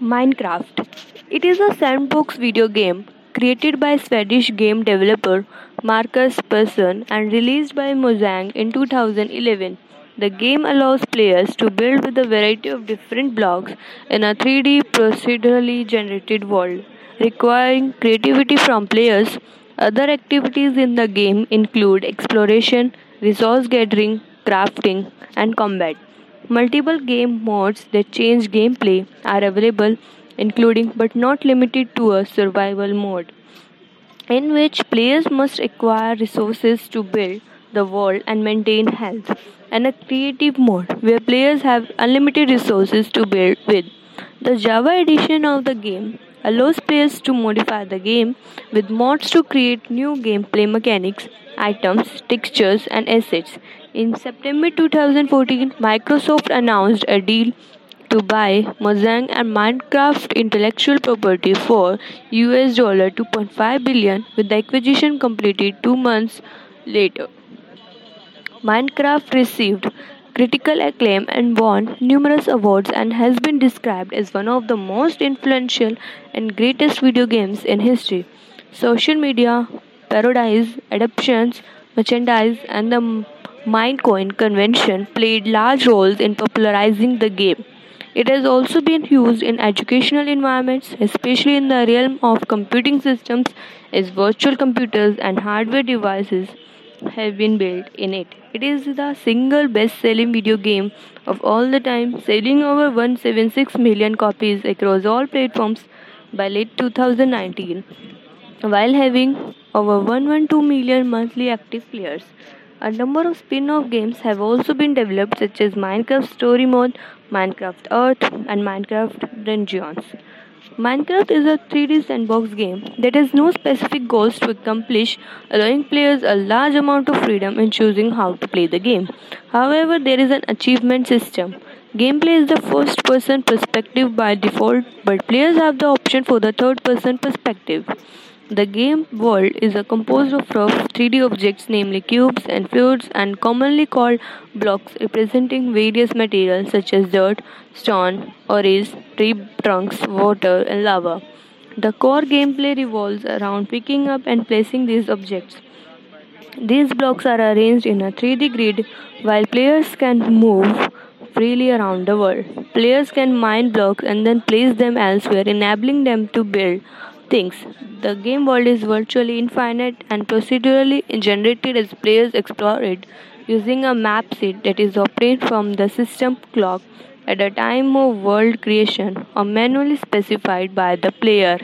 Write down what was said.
Minecraft. It is a sandbox video game created by Swedish game developer Markus Persson and released by Mojang in 2011. The game allows players to build with a variety of different blocks in a 3D procedurally generated world, requiring creativity from players. Other activities in the game include exploration, resource gathering, crafting, and combat. Multiple game modes that change gameplay are available, including but not limited to a survival mode, in which players must acquire resources to build the world and maintain health, and a creative mode where players have unlimited resources to build with. The Java edition of the game allows players to modify the game with mods to create new gameplay mechanics, items, textures, and assets. In September 2014, Microsoft announced a deal to buy Mojang and Minecraft intellectual property for US dollar 2.5 billion with the acquisition completed 2 months later. Minecraft received critical acclaim and won numerous awards and has been described as one of the most influential and greatest video games in history. Social media, parodies, adaptations, merchandise, and the MineCon convention played large roles in popularizing the game. It has also been used in educational environments, especially in the realm of computing systems, as virtual computers and hardware devices have been built in it. It is the single best selling video game of all the time, selling over 176 million copies across all platforms by late 2019, while having over 112 million monthly active players. A number of spin off games have also been developed, such as Minecraft Story Mode, Minecraft Earth, and Minecraft Dungeons. Minecraft is a 3D sandbox game that has no specific goals to accomplish, allowing players a large amount of freedom in choosing how to play the game. However, there is an achievement system. Gameplay is the first person perspective by default, but players have the option for the third person perspective. The game world is composed of rough 3D objects, namely cubes and fluids, and commonly called blocks, representing various materials such as dirt, stone, ores, tree trunks, water, and lava. The core gameplay revolves around picking up and placing these objects. These blocks are arranged in a 3D grid while players can move freely around the world. Players can mine blocks and then place them elsewhere, enabling them to build things. The game world is virtually infinite and procedurally generated as players explore it using a map seed that is obtained from the system clock at the time of world creation or manually specified by the player.